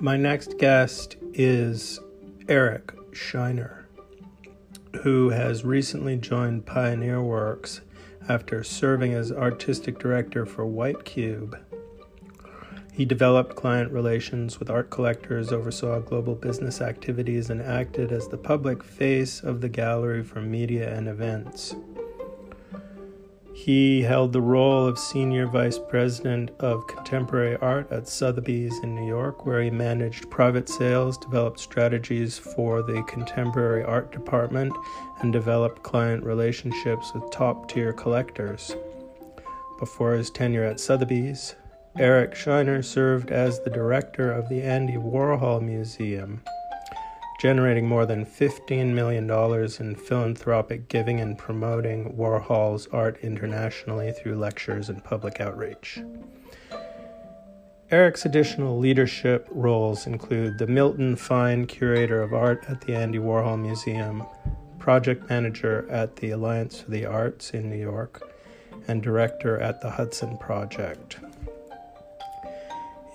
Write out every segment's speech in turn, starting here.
My next guest is Eric Shiner, who has recently joined Pioneer Works after serving as artistic director for White Cube. He developed client relations with art collectors, oversaw global business activities, and acted as the public face of the gallery for media and events. He held the role of Senior Vice President of Contemporary Art at Sotheby's in New York, where he managed private sales, developed strategies for the contemporary art department, and developed client relationships with top tier collectors. Before his tenure at Sotheby's, Eric Shiner served as the director of the Andy Warhol Museum generating more than $15 million in philanthropic giving and promoting Warhol's art internationally through lectures and public outreach. Eric's additional leadership roles include the Milton Fine Curator of Art at the Andy Warhol Museum, project manager at the Alliance for the Arts in New York, and director at the Hudson Project.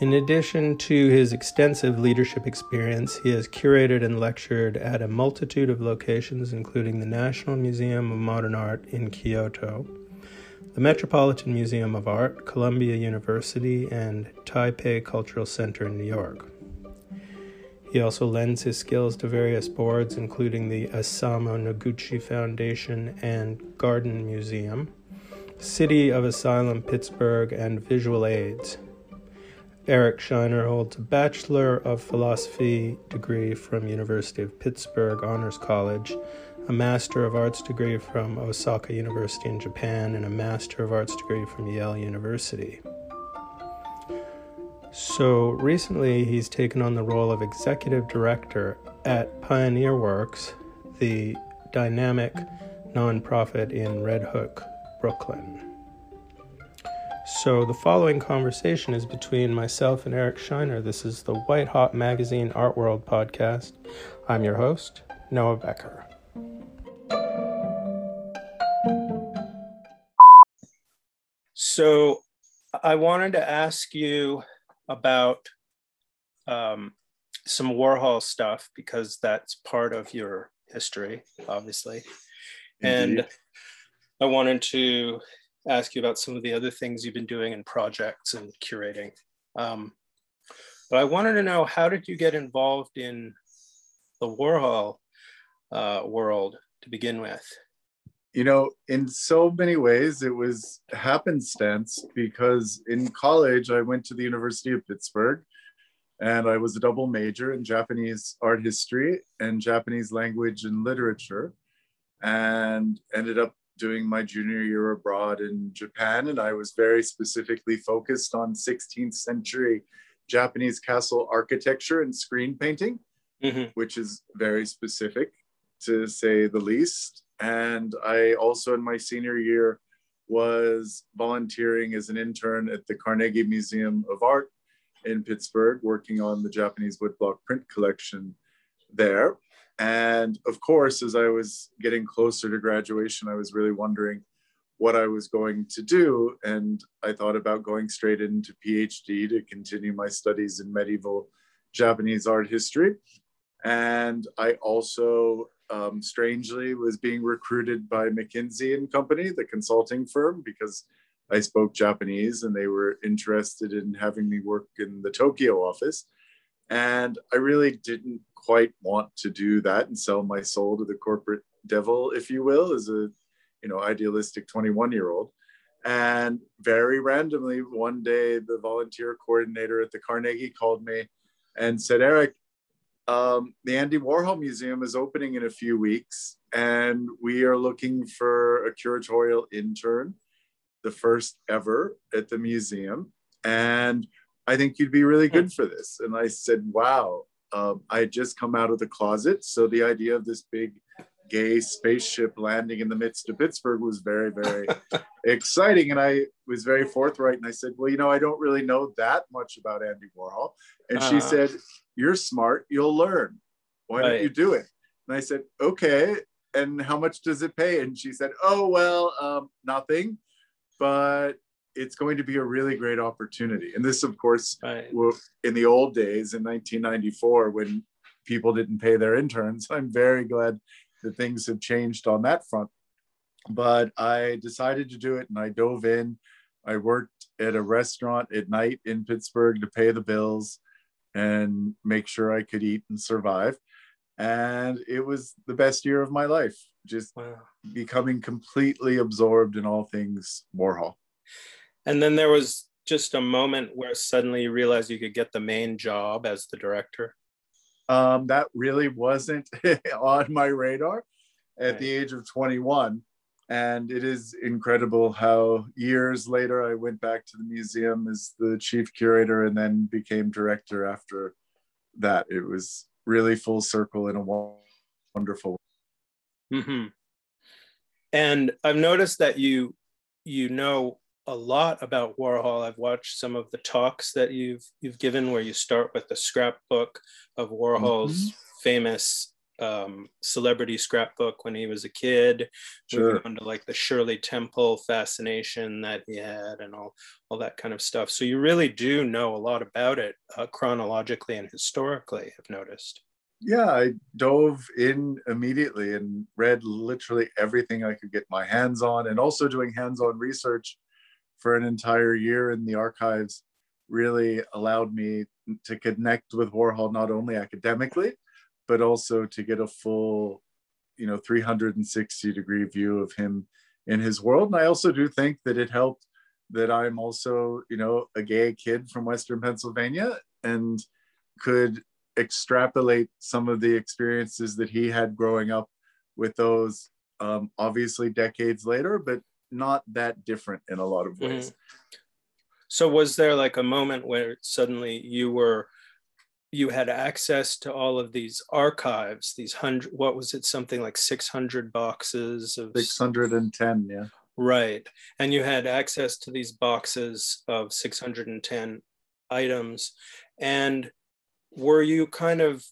In addition to his extensive leadership experience, he has curated and lectured at a multitude of locations, including the National Museum of Modern Art in Kyoto, the Metropolitan Museum of Art, Columbia University, and Taipei Cultural Center in New York. He also lends his skills to various boards, including the Isamu Noguchi Foundation and Garden Museum, City of Asylum Pittsburgh, and Visual Aids. Eric Shiner holds a Bachelor of Philosophy degree from University of Pittsburgh Honors College, a Master of Arts degree from Osaka University in Japan, and a Master of Arts degree from Yale University. So recently, he's taken on the role of executive director at Pioneer Works, the dynamic nonprofit in Red Hook, Brooklyn. So, the following conversation is between myself and Eric Shiner. This is the White Hot Magazine Art World podcast. I'm your host, Noah Becker. So, I wanted to ask you about um, some Warhol stuff because that's part of your history, obviously. Indeed. And I wanted to ask you about some of the other things you've been doing in projects and curating. Um, but I wanted to know how did you get involved in the Warhol uh, world to begin with? You know, in so many ways, it was happenstance because in college, I went to the University of Pittsburgh and I was a double major in Japanese art history and Japanese language and literature and ended up doing my junior year abroad in Japan, and I was very specifically focused on 16th century Japanese castle architecture and screen painting, mm-hmm. which is very specific to say the least. And I also, in my senior year, was volunteering as an intern at the Carnegie Museum of Art in Pittsburgh, working on the Japanese woodblock print collection there. And of course, as I was getting closer to graduation, I was really wondering what I was going to do. And I thought about going straight into PhD to continue my studies in medieval Japanese art history. And I also, um, strangely, was being recruited by McKinsey and Company, the consulting firm, because I spoke Japanese and they were interested in having me work in the Tokyo office. And I really didn't quite want to do that and sell my soul to the corporate devil, if you will, as a you know idealistic 21 year old. And very randomly, one day, the volunteer coordinator at the Carnegie called me and said, Eric, um, the Andy Warhol Museum is opening in a few weeks, and we are looking for a curatorial intern, the first ever at the museum. And I think you'd be really good for this. And I said, wow, um, I had just come out of the closet. So the idea of this big gay spaceship landing in the midst of Pittsburgh was very, very exciting. And I was very forthright. And I said, Well, you know, I don't really know that much about Andy Warhol. And uh-huh. she said, You're smart, you'll learn. Why right. don't you do it? And I said, Okay. And how much does it pay? And she said, Oh, well, um, nothing. But it's going to be a really great opportunity. And this, of course, Right. in the old days in 1994 when people didn't pay their interns. I'm very glad that things have changed on that front. But I decided to do it and I dove in. I worked at a restaurant at night in Pittsburgh to pay the bills and make sure I could eat and survive. And it was the best year of my life, just Wow. becoming completely absorbed in all things Warhol. And then there was just a moment where suddenly you realized you could get the main job as the director. Um, that really wasn't on my radar at Right. the age of 21. And it is incredible how years later I went back to the museum as the chief curator and then became director after that. It was really full circle in a wo- wonderful hmm And I've noticed that you you know a lot about Warhol. I've watched some of the talks that you've you've given where you start with the scrapbook of Warhol's famous um, celebrity scrapbook when he was a kid, moving Sure. on to like the Shirley Temple fascination that he had and all all that kind of stuff. So you really do know a lot about it uh, chronologically and historically. I've noticed. yeah, I dove in immediately and read literally everything I could get my hands on, and also doing hands on research for an entire year in the archives really allowed me to connect with Warhol not only academically, but also to get a full, you know, 360 degree view of him in his world. And I also do think that it helped that I'm also, you know, a gay kid from Western Pennsylvania and could extrapolate some of the experiences that he had growing up with those um, obviously decades later, but not that different in a lot of mm-hmm. ways. So was there like a moment where suddenly you were you had access to all of these archives, these hundred what was it, something like 600 boxes of 610, yeah. right. And you had access to these boxes of 610 items. And were you kind of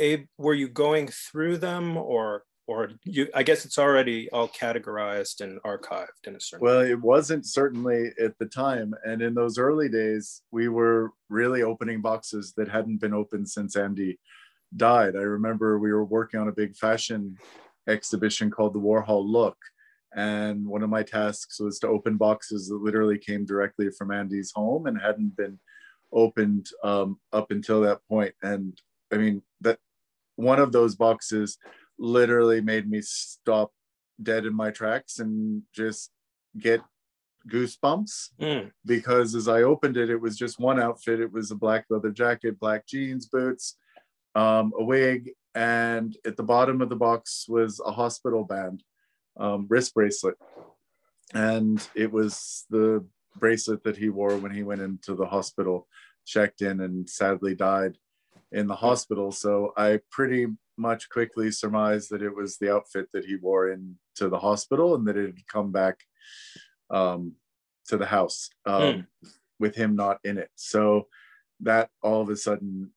a were you going through them or or you I guess it's already all categorized and archived in a certain Well, it wasn't certainly at the time. And in those early days, we were really opening boxes that hadn't been opened since Andy died. I remember we were working on a big fashion exhibition called the Warhol Look. And one of my tasks was to open boxes that literally came directly from Andy's home and hadn't been opened um, up until that point. And I mean, that one of those boxes literally made me stop dead in my tracks and just get goosebumps Mm, because as I opened it, it was just one outfit. It was a black leather jacket, black jeans, boots, um, a wig, and at the bottom of the box was a hospital band, um, wrist bracelet. And it was the bracelet that he wore when he went into the hospital, checked in, and sadly died in the hospital. So I pretty much quickly surmised that it was the outfit that he wore into the hospital and that it had come back um, to the house um, with him not in it. So that all of a sudden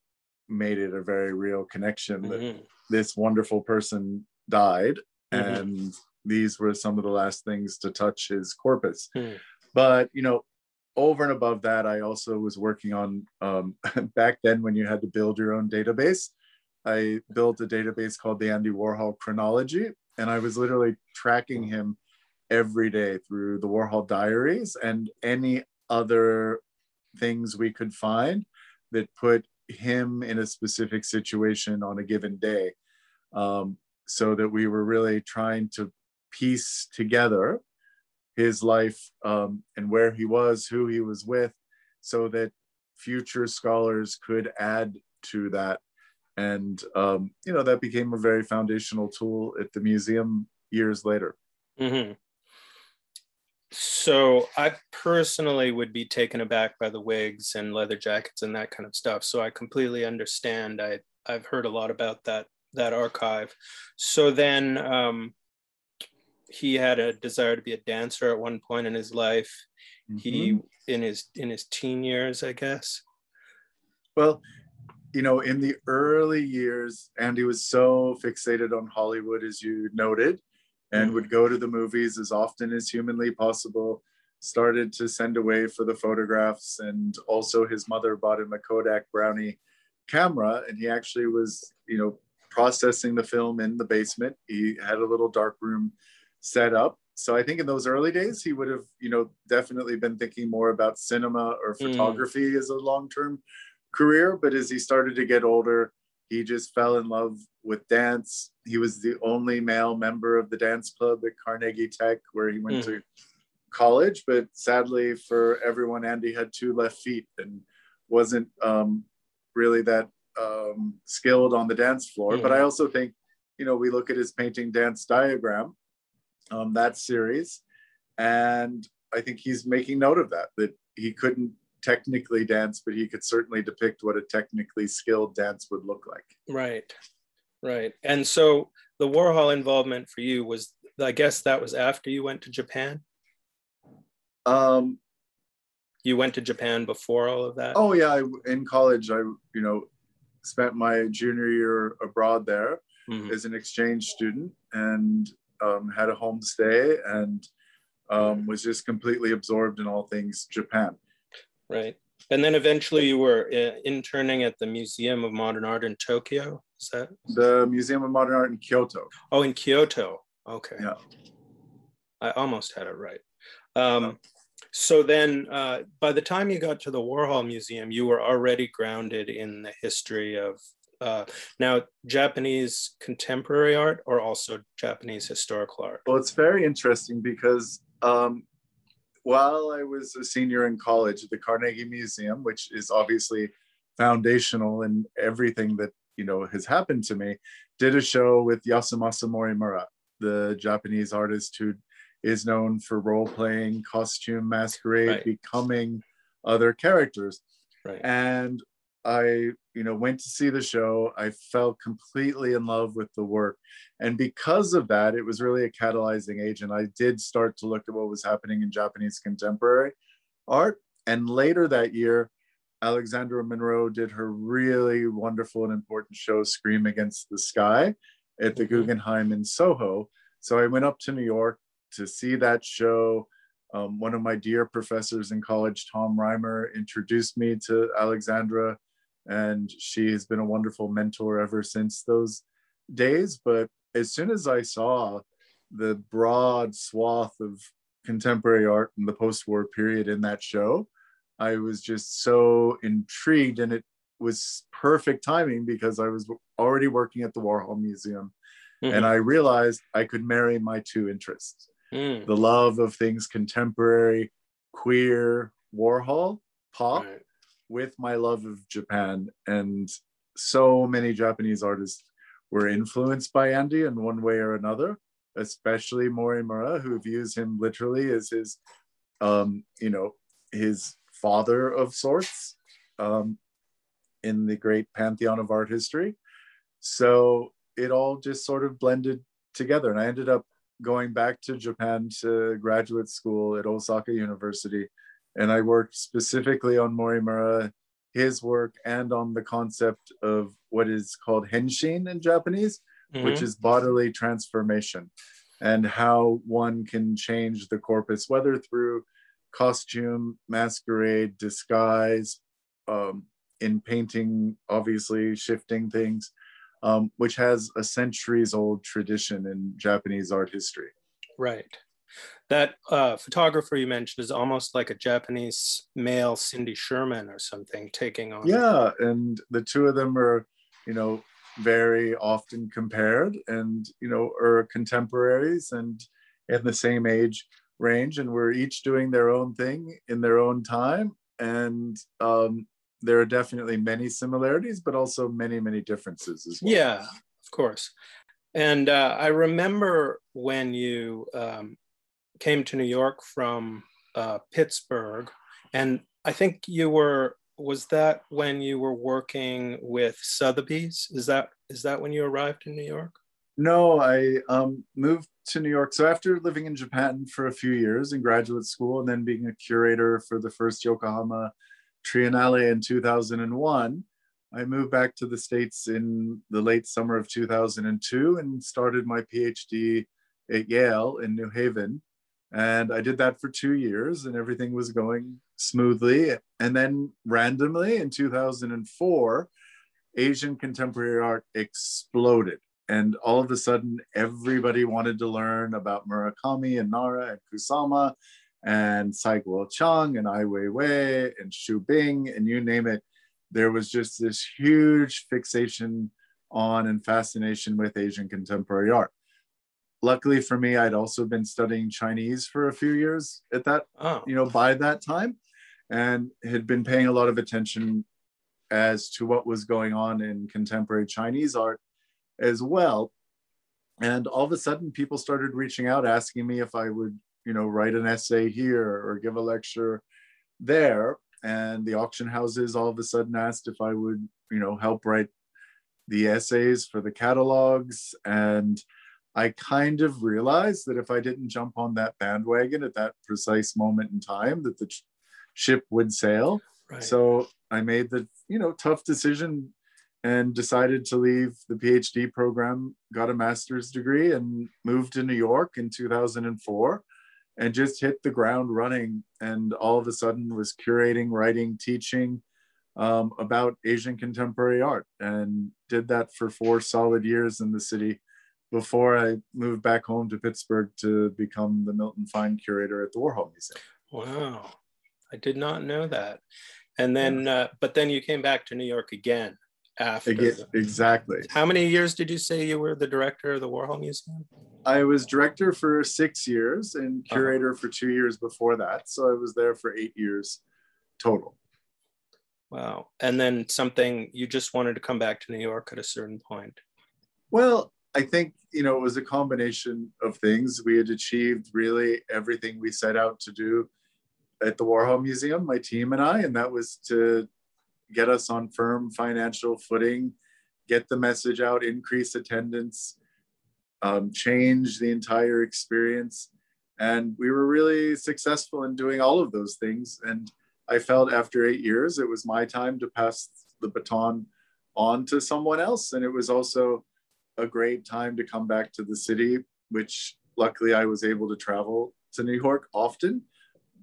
made it a very real connection that mhm. this wonderful person died Mhm. and these were some of the last things to touch his corpus Hmm. but you know over and above that i also was working on um, back then when you had to build your own database i built a database called the andy warhol chronology and i was literally tracking him every day through the warhol diaries and any other things we could find that put him in a specific situation on a given day. Um, so that we were really trying to piece together his life um, and where he was who he was with so that future scholars could add to that and um, you know that became a very foundational tool at the museum years later hmm So I personally would be taken aback by the wigs and leather jackets and that kind of stuff. So I completely understand. I I've heard a lot about that that archive. So then um, he had a desire to be a dancer at one point in his life. He Mhm. in his in his teen years, I guess. Well, you know, in the early years, Andy was so fixated on Hollywood, as you noted, and would go to the movies as often as humanly possible, started to send away for the photographs. And also, his mother bought him a Kodak Brownie camera, and he actually was, you know, processing the film in the basement. He had a little dark room set up. So I think in those early days, he would have, you know, definitely been thinking more about cinema or hmm. photography mm. as a long-term career. But as he started to get older, he just fell in love with dance. He was the only male member of the dance club at Carnegie Tech, where he went mm. to college. But sadly for everyone, Andy had two left feet and wasn't um, really that um, skilled on the dance floor. Mm. But I also think, you know, we look at his painting Dance Diagram, um, that series, and I think he's making note of that, that he couldn't technically dance, but he could certainly depict what a technically skilled dance would look like. Right, right. And so the Warhol involvement for you was, I guess that was after you went to Japan? Um, you went to Japan before all of that? Oh yeah, I, in college, I you know spent my junior year abroad there mm-hmm. as an exchange student and um, had a homestay and um, was just completely absorbed in all things Japan. Right. And then eventually you were uh, interning at the Museum of Modern Art in Tokyo. Is that the Museum of Modern Art in Kyoto? Oh, in Kyoto. Okay. Yeah. I almost had it right. Um, so then, uh, by the time you got to the Warhol Museum, you were already grounded in the history of uh, now Japanese contemporary art or also Japanese historical art. Well, it's very interesting because um, while I was a senior in college at the Carnegie Museum, which is obviously foundational in everything that you know has happened to me, did a show with Yasumasa Morimura, the Japanese artist who is known for role playing, costume masquerade, right. becoming other characters. Right. And I, you know, went to see the show. I fell completely in love with the work. And because of that, it was really a catalyzing agent. I did start to look at what was happening in Japanese contemporary art. And later that year, Alexandra Munroe did her really wonderful and important show, Scream Against the Sky, at the mm-hmm. Guggenheim in Soho. So I went up to New York to see that show. Um, one of my dear professors in college, Tom Rimer, introduced me to Alexandra and she has been a wonderful mentor ever since those days. But as soon as I saw the broad swath of contemporary art in the post-war period in that show, I was just so intrigued, and it was perfect timing because I was already working at the Warhol Museum, mm-hmm. and I realized I could marry my two interests: mm. the love of things contemporary, queer, Warhol, pop, right with my love of Japan. And so many Japanese artists were influenced by Andy in one way or another, especially Morimura, who views him literally as his, um, you know, his father of sorts um, in the great pantheon of art history. So it all just sort of blended together. And I ended up going back to Japan to graduate school at Osaka University and I worked specifically on Morimura, his work, and on the concept of what is called henshin in Japanese, mm-hmm. which is bodily transformation, and how one can change the corpus, whether through costume, masquerade, disguise, um, in painting, obviously shifting things, um, which has a centuries old tradition in Japanese art history. Right that uh, photographer you mentioned is almost like a Japanese male Cindy Sherman or something taking on. Yeah, and the two of them are, you know, very often compared, and you know, are contemporaries and in the same age range, and we're each doing their own thing in their own time, and um, there are definitely many similarities, but also many many differences as well. Yeah, of course. And uh, I remember when you um, came to New York from uh, Pittsburgh, and I think you were was that when you were working with Sotheby's? Is that is that when you arrived in New York? No, I um, moved to New York. So after living in Japan for a few years in graduate school, and then being a curator for the first Yokohama Triennale in 2001, I moved back to the States in the late summer of 2002 and started my PhD at Yale in New Haven And I did that for two years and everything was going smoothly. And then randomly in 2004, Asian contemporary art exploded. And all of a sudden, everybody wanted to learn about Murakami and Nara and Kusama and Cai Guo-Qiang and Ai Weiwei and Xu Bing and you name it. There was just this huge fixation on and fascination with Asian contemporary art. Luckily for me, I'd also been studying Chinese for a few years at that, oh. you know, by that time, and had been paying a lot of attention as to what was going on in contemporary Chinese art as well. And all of a sudden, people started reaching out asking me if I would, you know, write an essay here or give a lecture there. And the auction houses all of a sudden asked if I would, you know, help write the essays for the catalogs. And I kind of realized that if I didn't jump on that bandwagon at that precise moment in time, that the ship would sail. Right. So I made the you know tough decision and decided to leave the PhD program, got a master's degree, and moved to New York in 2004 and just hit the ground running. And all of a sudden was curating, writing, teaching um, about Asian contemporary art and did that for four solid years in the city before I moved back home to Pittsburgh to become the Milton Fine curator at the Warhol Museum. Wow. I did not know that. And then, uh, but then you came back to New York again after. Again, exactly. How many years did you say you were the director of the Warhol Museum? I was director for six years and uh-huh. curator uh-huh. for two years before that. So I was there for eight years total. Wow. And then something you just wanted to come back to New York at a certain point. Well, I think, you know, it was a combination of things. We had achieved really everything we set out to do at the Warhol Museum, my team and I, and that was to get us on firm financial footing, get the message out, increase attendance, um, change the entire experience. And we were really successful in doing all of those things. And I felt after eight years, it was my time to pass the baton on to someone else. And it was also a great time to come back to the city, which luckily I was able to travel to New York often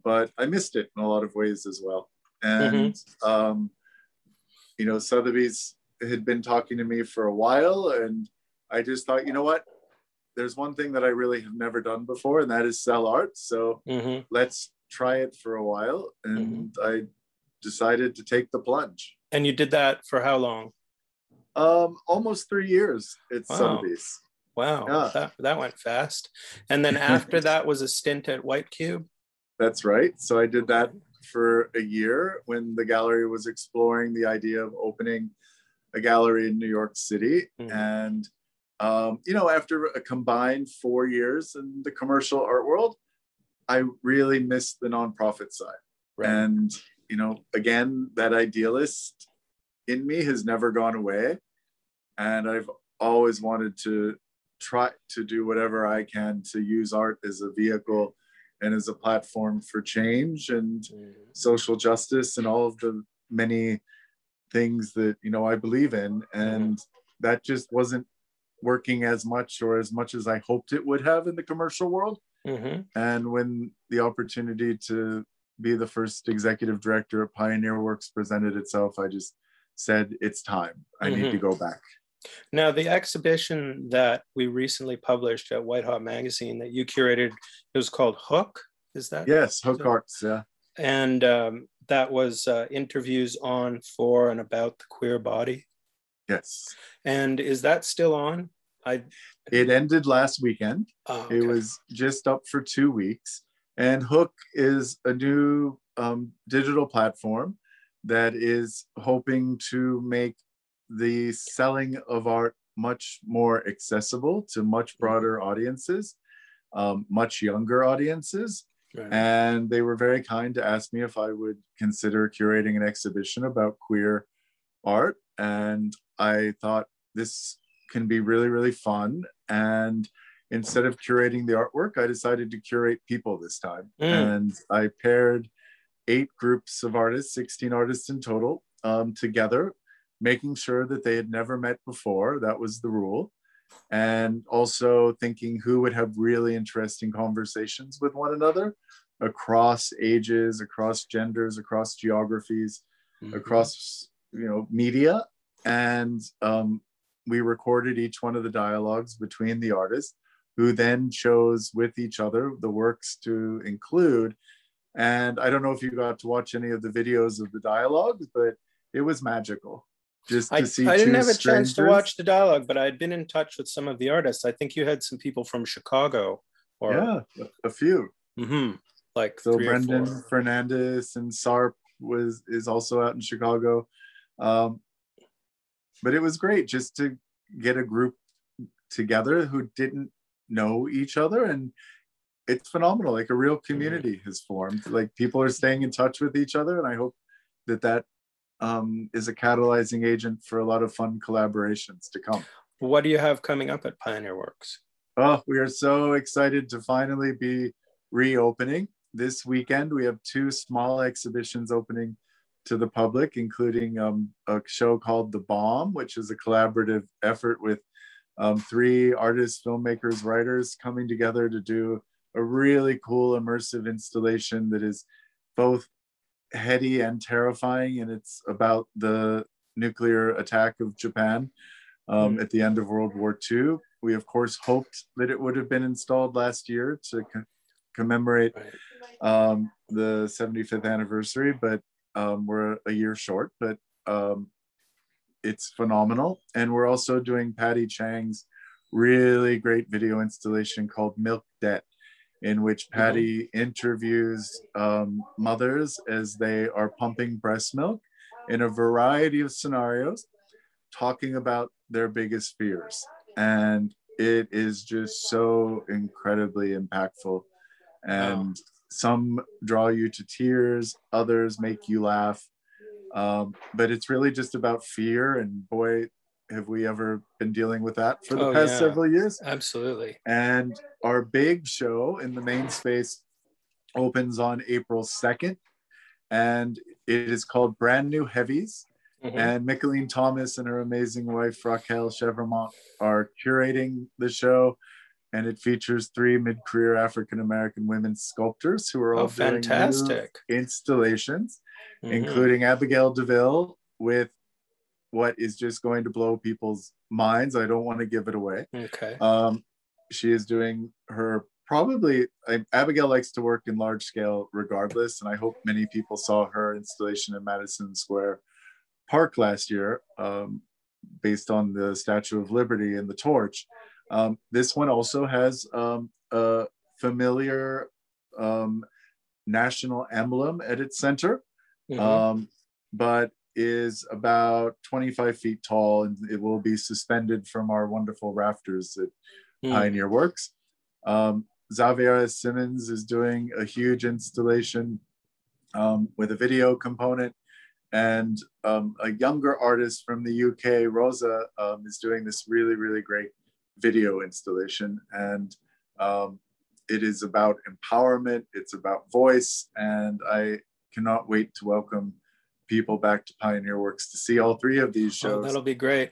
but I missed it in a lot of ways as well. And mm-hmm. um, you know, Sotheby's had been talking to me for a while, and I just thought, you know what? There's one thing that I really have never done before, and that is sell art. So mm-hmm. let's try it for a while. And mm-hmm. I decided to take the plunge. And you did that for how long? Um, almost three years at wow. Sotheby's. Wow, yeah. that, that went fast. And then after that was a stint at White Cube. That's right. So I did that for a year when the gallery was exploring the idea of opening a gallery in New York City. Mm-hmm. And, um, you know, after a combined four years in the commercial art world, I really missed the nonprofit side. Right. And, you know, again, that idealist in me has never gone away. And I've always wanted to try to do whatever I can to use art as a vehicle and as a platform for change and mm-hmm. social justice and all of the many things that you know I believe in and mm-hmm. that just wasn't working as much or as much as I hoped it would have in the commercial world mm-hmm. and when the opportunity to be the first executive director of Pioneer Works presented itself I just said it's time I need to mm-hmm. go back now, the exhibition that we recently published at White Hot Magazine that you curated, it was called Hook. Is that? Yes, Hook so, Arts. Yeah. And um, that was uh, interviews on, for, and about the queer body. Yes. And is that still on? I. It ended last weekend. Oh, okay. It was just up for two weeks. And Hook is a new um, digital platform that is hoping to make the selling of art much more accessible to much mm-hmm. broader audiences, um, much younger audiences. And they were very kind to ask me if I would consider curating an exhibition about queer art. And I thought this can be really, really fun. And instead of curating the artwork, I decided to curate people this time. Mm. And I paired eight groups of artists, 16 artists in total, um, together making sure that they had never met before. That was the rule. and also thinking who would have really interesting conversations with one another across ages, across genders, across geographies, mm-hmm. across you know media, and um, we recorded each one of the dialogues between the artists, who then chose with each other the works to include. And I don't know if you got to watch any of the videos of the dialogues, but it was magical just to I, see. I didn't have a strangers. chance to watch the dialogue, but I'd been in touch with some of the artists. I think you had some people from Chicago, or yeah, a few. Mm-hmm. Like so, Brendan Fernandes and Sarp was is also out in Chicago. Um, but it was great just to get a group together who didn't know each other and it's phenomenal like a real mm-hmm. community has formed like people are staying in touch with each other and i hope that that um, is a catalyzing agent for a lot of fun collaborations to come. What do you have coming up at Pioneer Works? Oh, we are so excited to finally be reopening. This weekend, we have two small exhibitions opening to the public, including um, a show called The Bomb, which is a collaborative effort with um, three artists, filmmakers, writers coming together to do a really cool immersive installation that is both heady and terrifying, and it's about the nuclear attack of Japan um, mm. at the end of World War II. We, of course, hoped that it would have been installed last year to co- commemorate um, the 75th anniversary, but um, we're a year short. But um, it's phenomenal. And we're also doing Patty Chang's really great video installation called Milk Debt in which. Patty interviews um, mothers as they are pumping breast milk in a variety of scenarios, talking about their biggest fears. And it is just so incredibly impactful. And wow. some draw you to tears, others make you laugh. Um, but it's really just about fear. And boy, have we ever been dealing with that for the oh, past yeah. several years? Absolutely. And our big show in the main space opens on April 2nd, and it is called Brand New Heavies. Mm-hmm. And Mickalene Thomas and her amazing wife Racquel Chevremont are curating the show, and it features three mid-career African American women sculptors who are all oh, doing fantastic installations, mm-hmm. including Abigail DeVille with what is just going to blow people's minds. I don't want to give it away. Okay. Um, she is doing her probably. I, Abigail likes to work in large scale regardless, and I hope many people saw her installation in Madison Square Park last year, um, based on the Statue of Liberty and the torch. Um, this one also has um, a familiar um, national emblem at its center. Mm-hmm. Um, but is about 25 feet tall and it will be suspended from our wonderful rafters at mm. Pioneer Works. Um, Xaviera Simmons is doing a huge installation um, with a video component, and um, a younger artist from the UK, Rosa, um, is doing this really, really great video installation. And um, it is about empowerment, it's about voice, and I cannot wait to welcome people back to Pioneer Works to see all three of these oh, shows. Oh, that'll be great.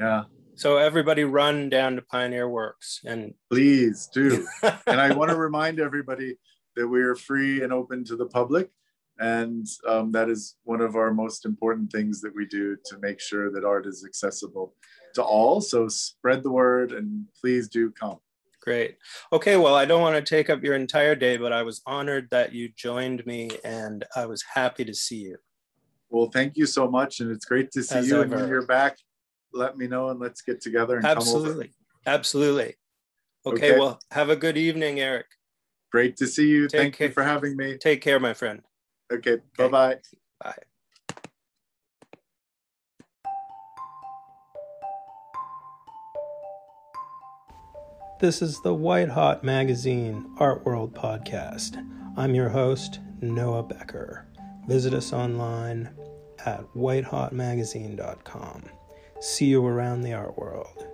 Yeah. So everybody run down to Pioneer Works and please do. and I want to remind everybody that we are free and open to the public. And um, that is one of our most important things that we do to make sure that art is accessible to all. So spread the word and please do come. Great. Okay, well, I don't want to take up your entire day, but I was honored that you joined me and I was happy to see you. Well, thank you so much, and it's great to see As you. Ever. And when you're back, let me know and let's get together and absolutely, absolutely. Okay, okay, well, have a good evening, Eric. Great to see you. Take thank care. you for having me. Take care, my friend. Okay, okay. bye-bye. Bye. This is the White Hot Magazine Art World podcast. I'm your host, Noah Becker. Visit us online at whitehotmagazine.com. See you around the art world.